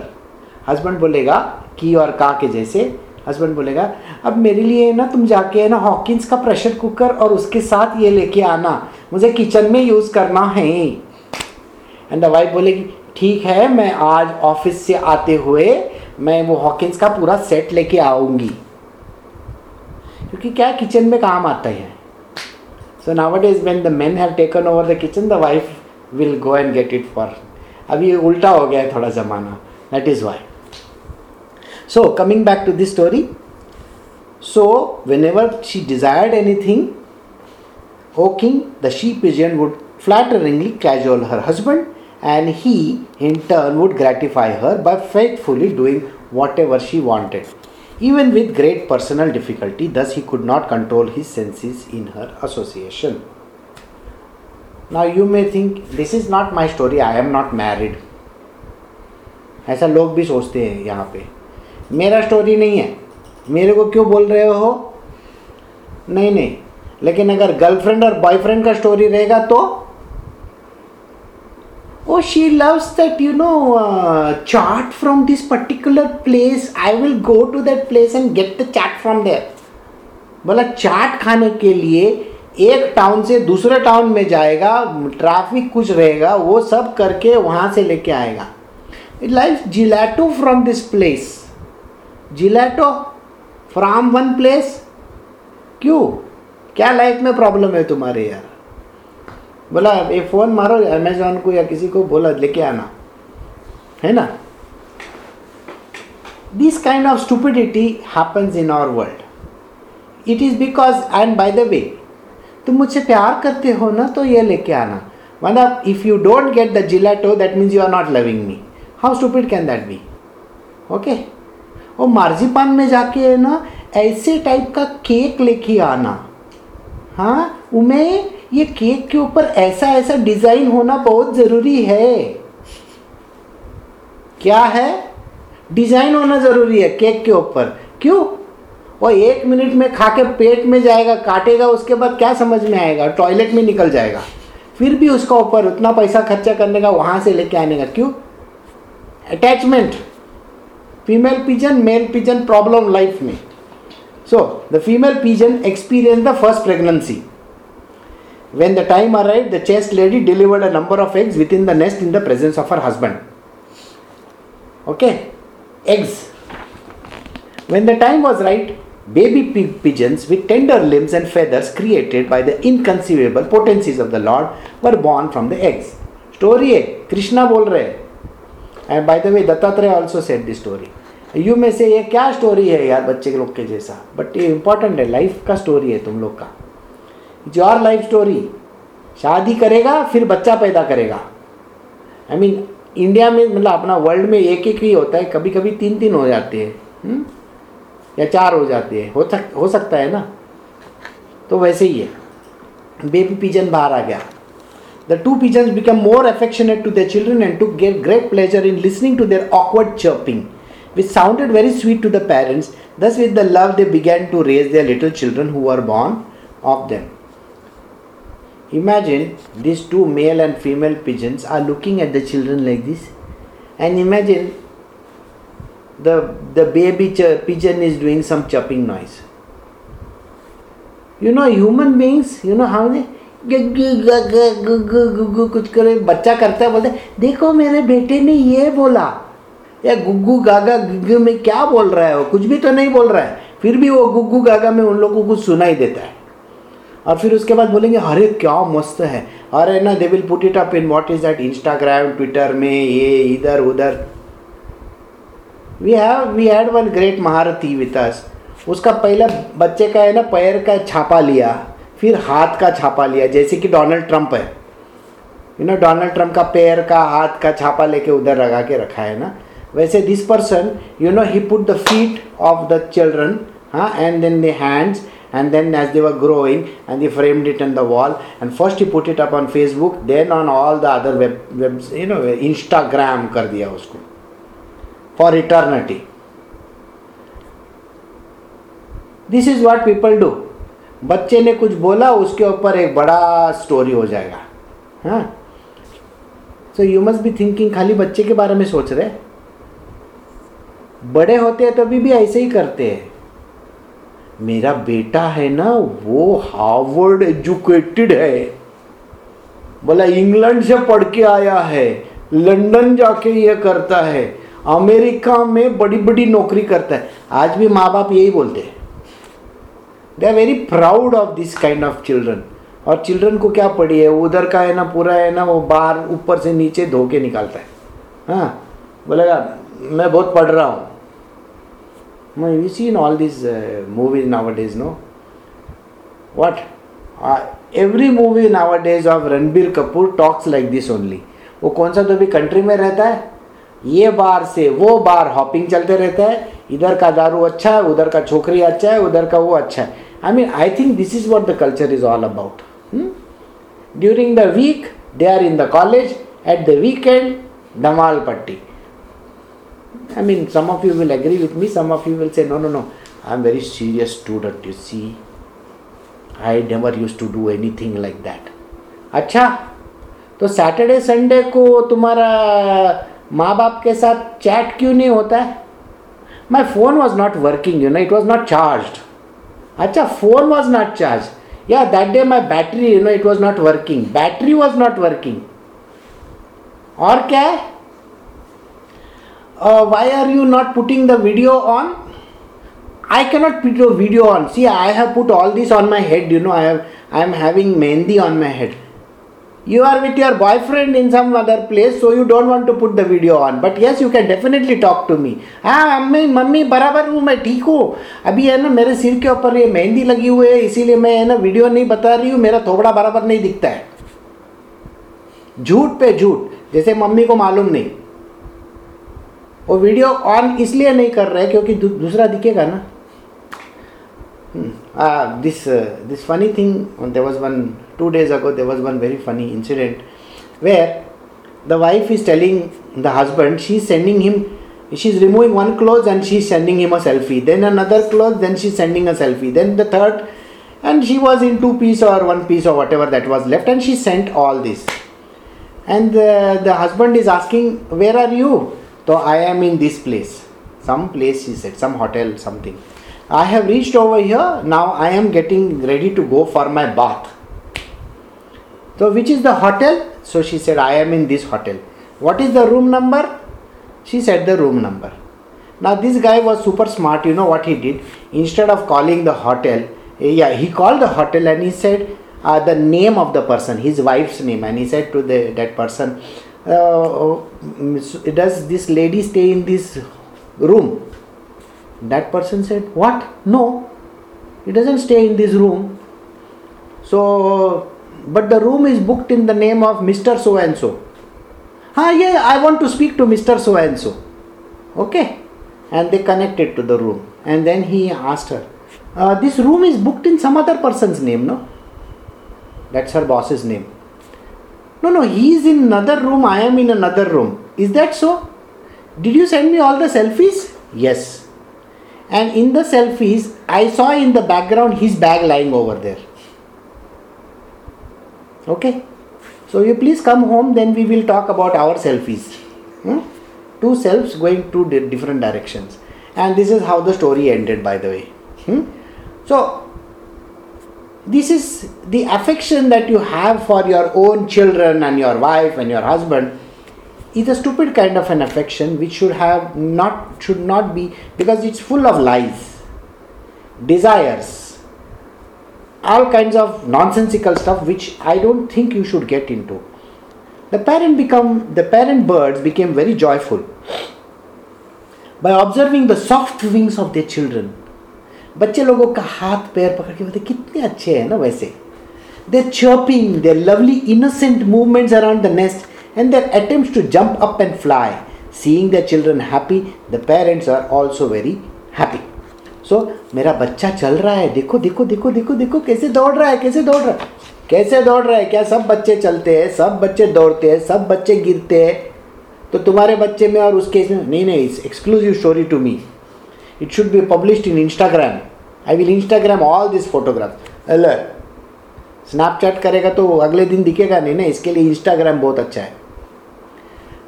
Husband बोलेगा की और का के जैसे? Husband बोलेगा अब मेरे लिए ना तुम जाके ना हॉकिंस का प्रेशर कुकर और उसके साथ ये लेके आना। मुझे किचन में यूज़ करना है। एंड द वाइफ बोलेगी ठीक है मैं आज ऑफ़िस से आते हुए मैं वो हॉकिंस का पूरा सेट लेके आऊँगी। क्योंकि क्या किचन में काम आता है? So now what is when the man have taken over the kitchen the wife will go and get it for अभी उल्टा हो गया है थोड़ा ज़माना that is Y So, coming back to this story. So, whenever she desired anything, O king, the she pigeon would flatteringly cajole her husband, and he, in turn, would gratify her by faithfully doing whatever she wanted, Even with great personal difficulty. Thus, he could not control his senses in her association. Now, you may think, this is not my story, I am not married. ऐसा लोग भी सोचते हैं यहाँ पे मेरा story नहीं है मेरे को क्यों बोल रहे हो नहीं नहीं लेकिन अगर गर्लफ्रेंड और बॉयफ्रेंड का स्टोरी रहेगा तो oh she loves that you know uh, chart from this particular place. I will go to that place and get the chart from there. बोला चाट खाने के लिए एक टाउन से दूसरे टाउन में जाएगा ट्रैफ़िक कुछ रहेगा वो सब करके वहाँ से लेके आएगा। Life gelato from this place gelato from one place क्यों? क्या लाइफ में प्रॉब्लम है तुम्हारे यार? बोला, ये फ़ोन मारो अमेजोन को या किसी को बोला, लेके आना। है ना? This kind of stupidity happens in our world it is because and by the way तुम मुझसे प्यार करते हो ना तो ये लेके आना। मतलब if you don't get the gelato that means you are not loving me how stupid can that be okay वो मार्जिपान में जाके ना, ऐसे टाइप का केक लेके आना। हाँ? उमें ये केक के ऊपर ऐसा ऐसा डिज़ाइन होना बहुत ज़रूरी है। क्या है? डिज़ाइन होना ज़रूरी है केक के ऊपर। क्यों? वो एक मिनट में खा के पेट में जाएगा, काटेगा, उसके बाद क्या समझ में आएगा? टॉयलेट में निकल जाएगा। फिर भी उसका ऊपर उतना पैसा खर्चा करने का वहाँ से लेके आने का। क्यों? Attachment female pigeon male pigeon problem life में। So the female pigeon experience the first pregnancy When the time arrived, the chaste lady delivered a number of eggs within the nest in the presence of her husband. Okay, eggs. When the time was right, baby pigeons with tender limbs and feathers created by the inconceivable potencies of the Lord were born from the eggs. Story है कृष्णा बोल रहे and by the way Dattatreya also set this story you में से ये क्या story है यार बच्चे के लोग के जैसा बट ये इंपॉर्टेंट है लाइफ का स्टोरी है तुम लोग का Your life story शादी करेगा फिर बच्चा पैदा करेगा। I I mean mean, India में मतलब अपना वर्ल्ड में एक एक ही होता है कभी कभी तीन तीन हो जाते हैं हम्म? या चार हो जाते हैं। हो सक हो सकता है ना? तो वैसे ही है। बेबी पिजन बाहर आ गया। The two pigeon become more affectionate to their children and to get great pleasure in listening to their awkward chirping which sounded very sweet to the parents thus with the love they began to raise their little children who are born of them Imagine these two male and female pigeons are looking at the children like this, and imagine the, the baby ch- pigeon is doing some chirping noise. You know, human beings, you know how they कुछ करे बच्चा करता है बोलते देखो मेरे बेटे ने ये बोला या गुग्गू गागा गुग्गू में क्या बोल रहा है वो कुछ भी तो नहीं बोल रहा है फिर भी वो गुग्गू गागा में उन लोगों को सुनाई देता है और फिर उसके बाद बोलेंगे, अरे, क्या मस्त है। अरे, ना they will put it up in what is that Instagram Twitter में, ये, इधर, उधर. We have we had one great maharathi with us उसका पहला बच्चे का है ना, पैर का छापा लिया, फिर हाथ का छापा लिया, जैसे कि डोनाल्ड ट्रंप है। यू नो डोनाल्ड ट्रंप का पैर का, हाथ का छापा लेके उधर लगा के रखा है ना। वैसे this person you know he put the feet of the children हाँ and then the hands and then as they were growing and they framed it on the wall and first he put it up on facebook then on all the other web webs you know instagram kar diya usko for eternity this is what people do बच्चे ने कुछ बोला उसके ऊपर एक बड़ा story हो जाएगा हाँ so you must be thinking खाली बच्चे के बारे में सोच रहे बड़े होते हैं तभी भी ऐसे ही करते हैं मेरा बेटा है ना, वो हार्वर्ड एजुकेटेड है। बोला इंग्लैंड से पढ़ के आया है, लंदन जाके ये करता है, अमेरिका में बड़ी बड़ी नौकरी करता है। आज भी माँ बाप यही बोलते हैं। They are very proud of this kind of children और चिल्ड्रन को क्या पड़ी है? उधर का है ना, पूरा है ना, वो बाहर, ऊपर से नीचे धो के निकालता है। हाँ बोलेगा, मैं बहुत पढ़ रहा हूँ। No, you see in all these uh, movies nowadays? No. What? Uh, every movie nowadays days of Ranbir Kapoor talks like this only वो कौन सा तो भी कंट्री में रहता है ये बार से वो बार हॉपिंग चलते रहता है इधर का दारू अच्छा है उधर का छोकरी अच्छा है उधर का वो अच्छा है I mean I think this is what the culture is all about during the week they are in the college at the weekend धमाल पट्टी I mean, some of you will agree with me, some of you will say, no, no, no, I'm very serious student, you see. I never used to do anything like that. अच्छा तो Saturday Sunday को तुम्हारा माँ बाप के साथ chat क्यों नहीं होता है my phone was not working you know it was not charge अच्छा फ़ोन वॉज़ नॉट चार्ज या that day my battery you know it was not working battery was not working और क्या है why are you not putting the video on I cannot put a video on. See, I have put all this on my head. You know, I have I am having mehndi on my head. You are with your boyfriend in some other place, so you don't want to put the video on. But yes, you can definitely talk to me. हाँ mummy mummy बराबर हूँ मैं ठीक हूँ अभी है ना मेरे सिर के ऊपर ये मेहंदी लगी हुई है इसीलिए मैं है ना वीडियो नहीं बता रही हूँ मेरा थोबड़ा बराबर नहीं दिखता है झूठ पे झूठ जैसे मम्मी को मालूम नहीं वो वीडियो ऑन इसलिए नहीं कर रहे क्योंकि दू, दूसरा दिखेगा ना Hmm. Uh, uh, this funny thing there was one two days ago there was one very funny incident where the wife is telling the husband she's sending him she's removing one clothes and she's sending him a selfie then another clothes then she's sending a selfie then the third and she was in two piece or one piece or whatever that was left and she sent all this and the, the husband is asking where are you so i am in this place some place she said some hotel something I have reached over here. Now I am getting ready to go for my bath. So, which is the hotel? So she said, I am in this hotel. What is the room number? She said the room number. Now, this guy was super smart. You know what he did? Instead of calling the hotel, yeah, he called the hotel and he said uh, the name of the person, his wife's name, and he said to the that person, Does this lady stay in this room? That person said, What? No, he doesn't stay in this room. So, but the room is booked in the name of Mr. So and so. Ah, yeah, I want to speak to Mr. So and so. Okay. And they connected to the room. And then he asked her, uh, This room is booked in some other person's name, no? That's her boss's name. No, no, he is in another room, I am in another room. Is that so? Did you send me all the selfies? Yes. And in the selfies, I saw in the background his bag lying over there. Okay? So you please come home, then we will talk about our selfies. Hmm? Two selves going two di- different directions. And this is how the story ended, by the way. Hmm? So, this is the affection that you have for your own children and your wife and your husband is a stupid kind of an affection which should have not should not be because it's full of lies desires all kinds of nonsensical stuff which i don't think you should get into. The parent become the parent birds became very joyful by observing the soft wings of their children बच्चे लोगों का हाथ पैर पकड़ के बोलते, कितने अच्छे हैं ना वैसे। Their chirping their lovely innocent movements around the nest and their attempt to jump up and fly seeing the children happy the parents are also very happy so मेरा बच्चा चल रहा है, देखो देखो देखो देखो देखो, कैसे दौड़ रहा है, कैसे दौड़ रहा है, कैसे दौड़ रहा है, क्या सब बच्चे चलते हैं, सब बच्चे दौड़ते हैं, सब बच्चे गिरते हैं तो तुम्हारे बच्चे में और उसके नहीं नहीं इस exclusive story to me it should be published in Instagram I will Instagram all this photograph अलग स्नैपचैट करेगा तो अगले दिन दिखेगा नहीं ना इसके लिए इंस्टाग्राम बहुत अच्छा है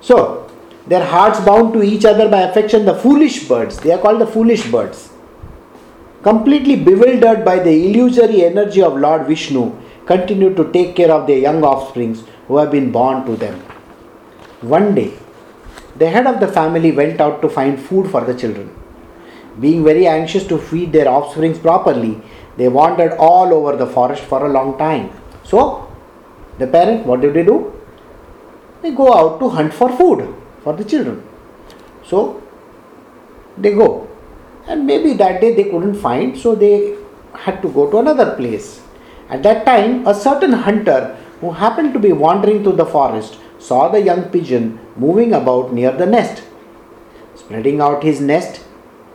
so there hearts bound to each other by affection the foolish birds they are called the foolish birds completely bewildered by the illusory energy of Lord Vishnu, continue to take care of their young offsprings who have been born to them. One day, the head of the family went out to find food for the children. Being very anxious to feed their offsprings properly, they wandered all over the forest for a long time. So, the parent, what did they do? They go out to hunt for food for the children. So, they go and maybe that day they couldn't find so they had to go to another place at that time a certain hunter who happened to be wandering through the forest saw the young pigeon moving about near the nest spreading out his nest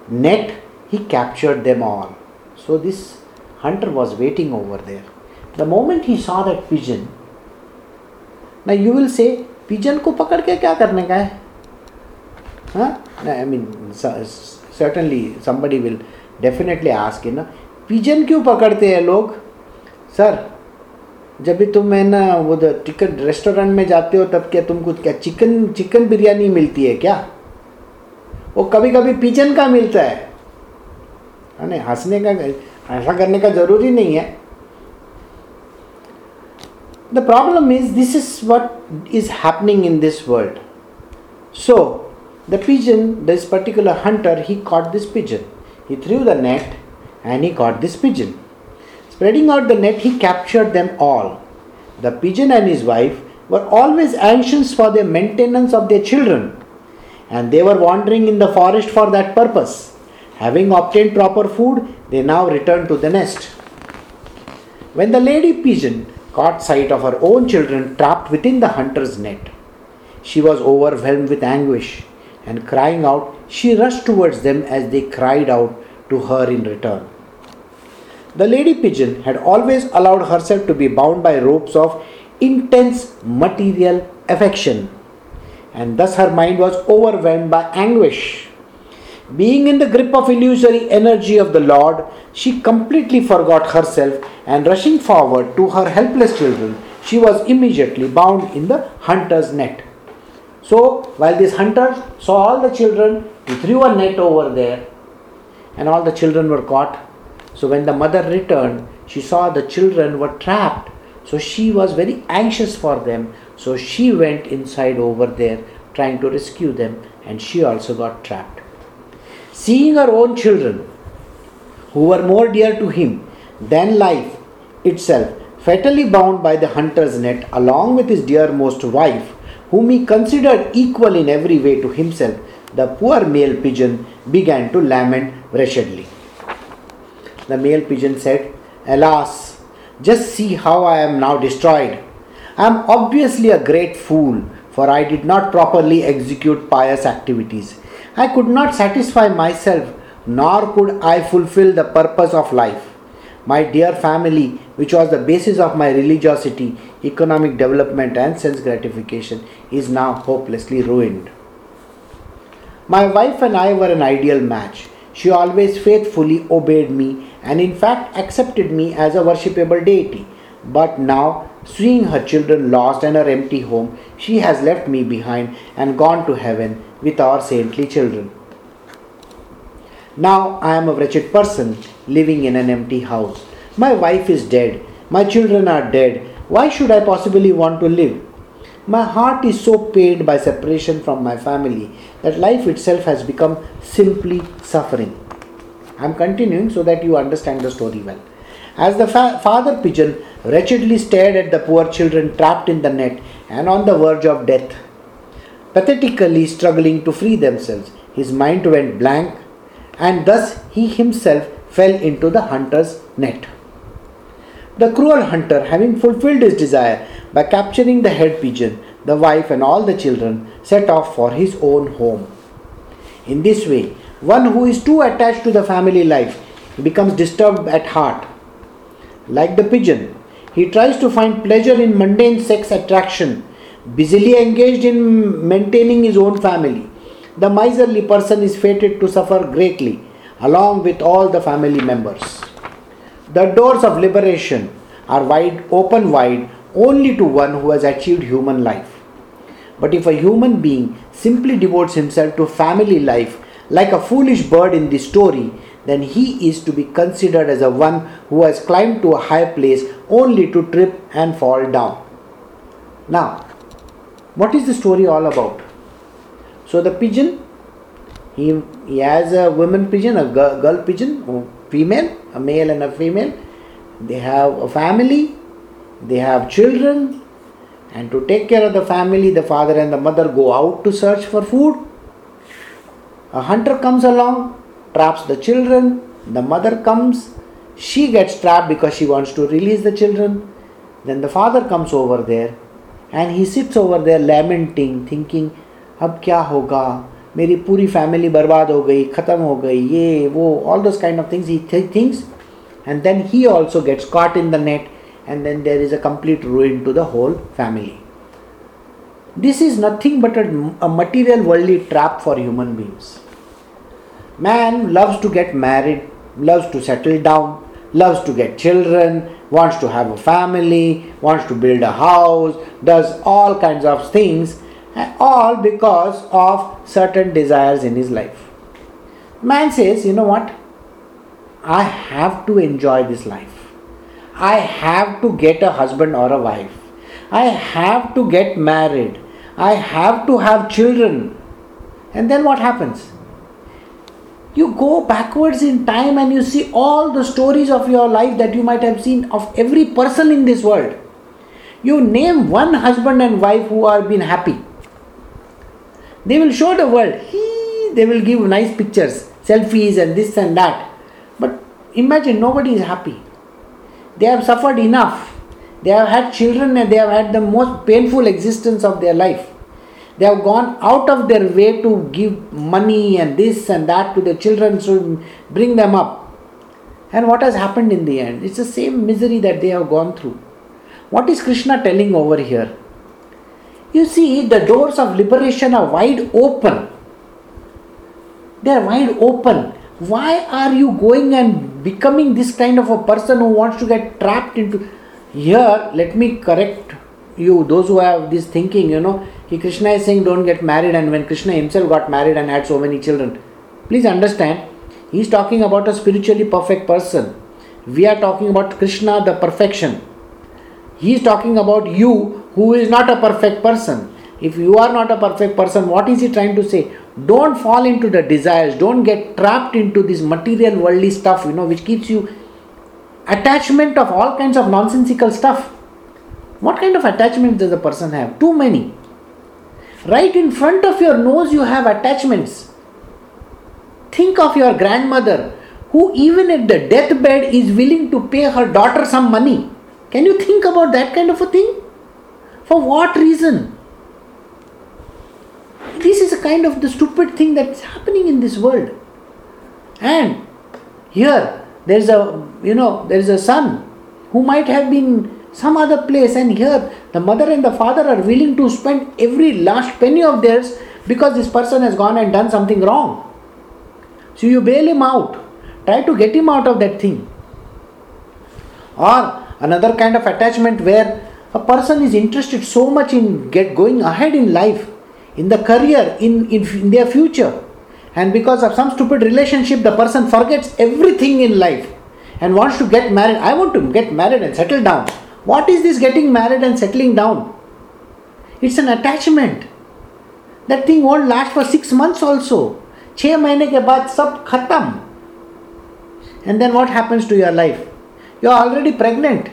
net he captured them all so this hunter was waiting over there the moment he saw that pigeon now you will say pigeon को पकड़ के क्या करने का है? I mean, certainly somebody will definitely ask, you know, pigeon क्यों पकड़ते हैं लोग सर जब भी तुम है ना वो चिकन रेस्टोरेंट में जाते हो तब क्या तुमको क्या चिकन चिकन बिरयानी मिलती है क्या वो कभी कभी पिजन का मिलता है। ना हंसने का, ऐसा करने का ज़रूरी नहीं है। The problem is this is what is happening in this world so the pigeon this particular hunter he caught this pigeon he threw the net and he caught this pigeon spreading out the net he capture them all the pigeon and his wife were always anxious for the maintenance of the children and they were wandering in the forest for that purpose. Having obtained proper food, they now returned to the nest. When the lady pigeon caught sight of her own children trapped within the hunter's net, she was overwhelmed with anguish, and crying out, she rushed towards them as they cried out to her in return. The lady pigeon had always allowed herself to be bound by ropes of intense material affection, and thus her mind was overwhelmed by anguish. Being in the grip of illusory energy of the Lord, she completely forgot herself and rushing forward to her helpless children, she was immediately bound in the hunter's net. So, while this hunter saw all the children, he threw a net over there and all the children were caught. So when the mother returned, she saw the children were trapped. So she was very anxious for them. So she went inside over there trying to rescue them and she also got trapped. Seeing her own children, who were more dear to him than life itself, fatally bound by the hunter's net along with his dearmost wife, whom he considered equal in every way to himself, the poor male pigeon began to lament wretchedly. The male pigeon said, Alas, just see how I am now destroyed. I am obviously a great fool, for I did not properly execute pious activities. I could not satisfy myself, nor could I fulfill the purpose of life. My dear family, which was the basis of my religiosity, economic development, and sense gratification, is now hopelessly ruined. My wife and I were an ideal match. She always faithfully obeyed me and, in fact, accepted me as a worshipable deity. But now, seeing her children lost and her empty home, she has left me behind and gone to heaven with our saintly children. Now I am a wretched person living in an empty house. My wife is dead. My children are dead. Why should I possibly want to live? My heart is so pained by separation from my family that life itself has become simply suffering. I am continuing so that you understand the story well. As the fa- father pigeon wretchedly stared at the poor children trapped in the net and on the verge of death, pathetically struggling to free themselves, his mind went blank, and thus he himself fell into the hunter's net. The cruel hunter, having fulfilled his desire, by capturing the head pigeon, the wife and all the children set off for his own home. In this way, one who is too attached to the family life becomes disturbed at heart. Like the pigeon, he tries to find pleasure in mundane sex attraction, busily engaged in maintaining his own family. The miserly person is fated to suffer greatly, along with all the family members. The doors of liberation are wide open wide only to one who has achieved human life. But if a human being simply devotes himself to family life like a foolish bird in the story, then he is to be considered as a one who has climbed to a high place only to trip and fall down. Now, what is the story all about? So the pigeon, he, he has a woman pigeon, a girl, girl pigeon, female, a male and a female. They have a family, they have children, and to take care of the family, the father and the mother go out to search for food. A hunter comes along, traps the children, the mother comes, she gets trapped because she wants to release the children. Then the father comes over there and he sits over there lamenting, thinking, अब क्या होगा मेरी पूरी family बर्बाद हो गई ख़त्म हो गई ये वो all those kind of things he th- thinks and then he also gets caught in the net and then there is a complete ruin to the whole family. This is nothing but a, a material worldly trap for human beings. Man loves to get married, loves to settle down, loves to get children, wants to have a family, wants to build a house, does all kinds of things, all because of certain desires in his life. Man says, you know what? I have to enjoy this life. I have to get a husband or a wife. I have to get married. I have to have children. And then what happens? You go backwards in time and you see all the stories of your life that you might have seen of every person in this world. You name one husband and wife who are been happy. They will show the world. He, they will give nice pictures, selfies and this and that. But imagine nobody is happy. They have suffered enough. They have had children and they have had the most painful existence of their life. They have gone out of their way to give money and this and that to the children to bring them up. And what has happened in the end? It's the same misery that they have gone through. What is Krishna telling over here? You see, the doors of liberation are wide open. They are wide open. Why are you going and becoming this kind of a person who wants to get trapped into? Here, let me correct you, those who have this thinking, you know, he, Krishna is saying don't get married, and when Krishna himself got married and had so many children, please understand, he is talking about a spiritually perfect person. We are talking about Krishna, the perfection. He is talking about you who is not a perfect person. If you are not a perfect person, what is he trying to say? Don't fall into the desires, don't get trapped into this material worldly stuff, you know, which keeps you attachment of all kinds of nonsensical stuff. What kind of attachment does a person have? Too many. Right in front of your nose, you have attachments. Think of your grandmother who, even at the deathbed, is willing to pay her daughter some money. Can you think about that kind of a thing? For what reason? This is a kind of the stupid thing that's happening in this world. And here there's a you know there is a son who might have been some other place and here the mother and the father are willing to spend every last penny of theirs because this person has gone and done something wrong. So you bail him out. Try to get him out of that thing. Or another kind of attachment where a person is interested so much in get going ahead in life in the career in, in, in their future. And because of some stupid relationship the person forgets everything in life and wants to get married. I want to get married and settle down what is this getting married and settling down? It's an attachment. That thing won't last for six months also. छः महीने के बाद सब खत्म and then what happens to your life you are already pregnant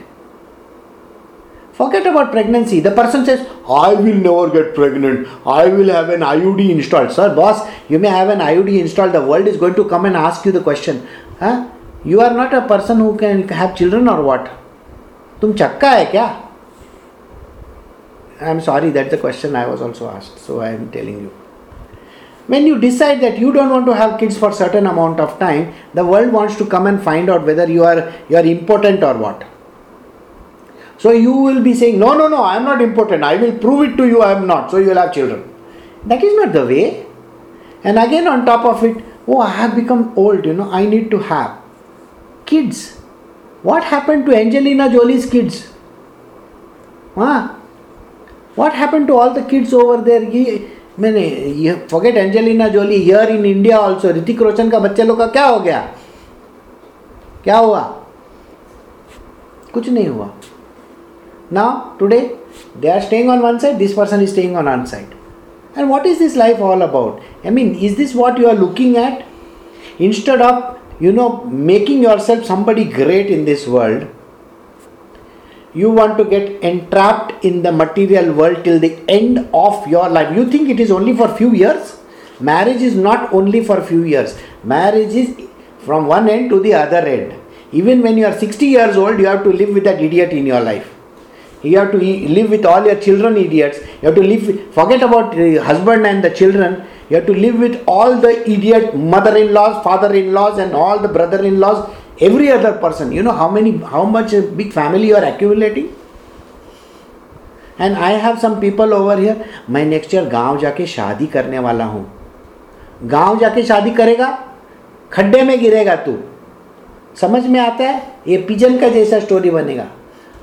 forget about pregnancy the person says i will never get pregnant i will have an iud installed sir boss you may have an iud installed the world is going to come and ask you the question huh? you are not a person who can have children or what तुम चक्का है क्या I am sorry that the question I was also asked so I am telling you when you decide that you don't want to have kids for certain amount of time the world wants to come and find out whether you are you are important or what so you will be saying no no no i am not important i will prove it to you i am not so you will have children that is not the way and again on top of it oh i have become old you know i need to have kids What happened to Angelina Jolie's kids? Huh? What happened to all the kids over there? ये मैंने forget Angelina Jolie. Here in India also, Hrithik रोशन का बच्चे लोग का क्या हो गया क्या हुआ कुछ नहीं हुआ now today they are staying on one side this person is staying on one side and what is this life all about i mean is this what you are looking at instead of you know, making yourself somebody great in this world, you want to get entrapped in the material world till the end of your life. You think it is only for few years? Marriage is not only for few years. Marriage is from one end to the other end. Even when you are 60 years old, you have to live with that idiot in your life. You have to live with all your children idiots. You have to live. Forget about husband and the children you have to live with all the idiot mother in laws, father in laws, and all the brother in laws, every other person. You know how many, how much a big family you are accumulating? And I have some people over here मैं next year गाँव जाके शादी करने वाला हूँ गाँव जाके शादी करेगा खड्डे में गिरेगा तू समझ में आता है ये पिजन का जैसा स्टोरी बनेगा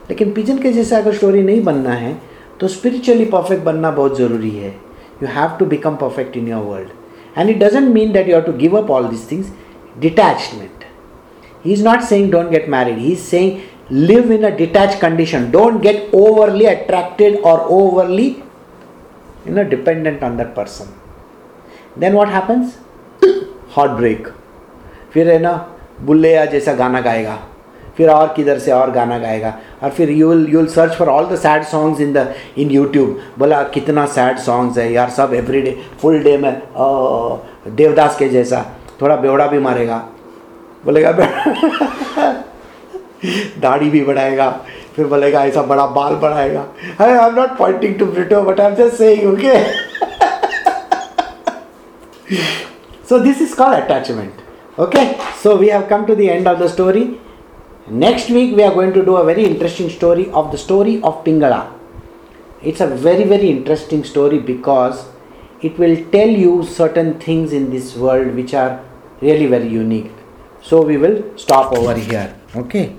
लेकिन पिजन के जैसा अगर स्टोरी नहीं बनना है तो स्पिरिचुअली परफेक्ट बनना बहुत ज़रूरी है you have to become perfect in your world and it doesn't mean that you have to give up all this things detachment he is not saying don't get married he is saying live in a detached condition don't get overly attracted or overly you know dependent on that person then what happens heartbreak फिर है ना बुल्ले या जैसा गाना गाएगा फिर और किधर से और गाना गाएगा। और फिर you will you will search for all the sad songs in the in YouTube बोला, कितना सैड सॉन्ग्स है यार, सब एवरी डे फुल डे में देवदास के जैसा। थोड़ा बेवड़ा भी मारेगा। बोलेगा दाढ़ी भी बढ़ाएगा। फिर बोलेगा, ऐसा बड़ा बाल बढ़ाएगा। I am not pointing to Brito but I am just saying okay so this is called attachment, okay? So we have come to the end of the story. Next week we are going to do a very interesting story of the story of pingala. It's a very very interesting story because it will tell you certain things in this world which are really very unique. So we will stop over here. Okay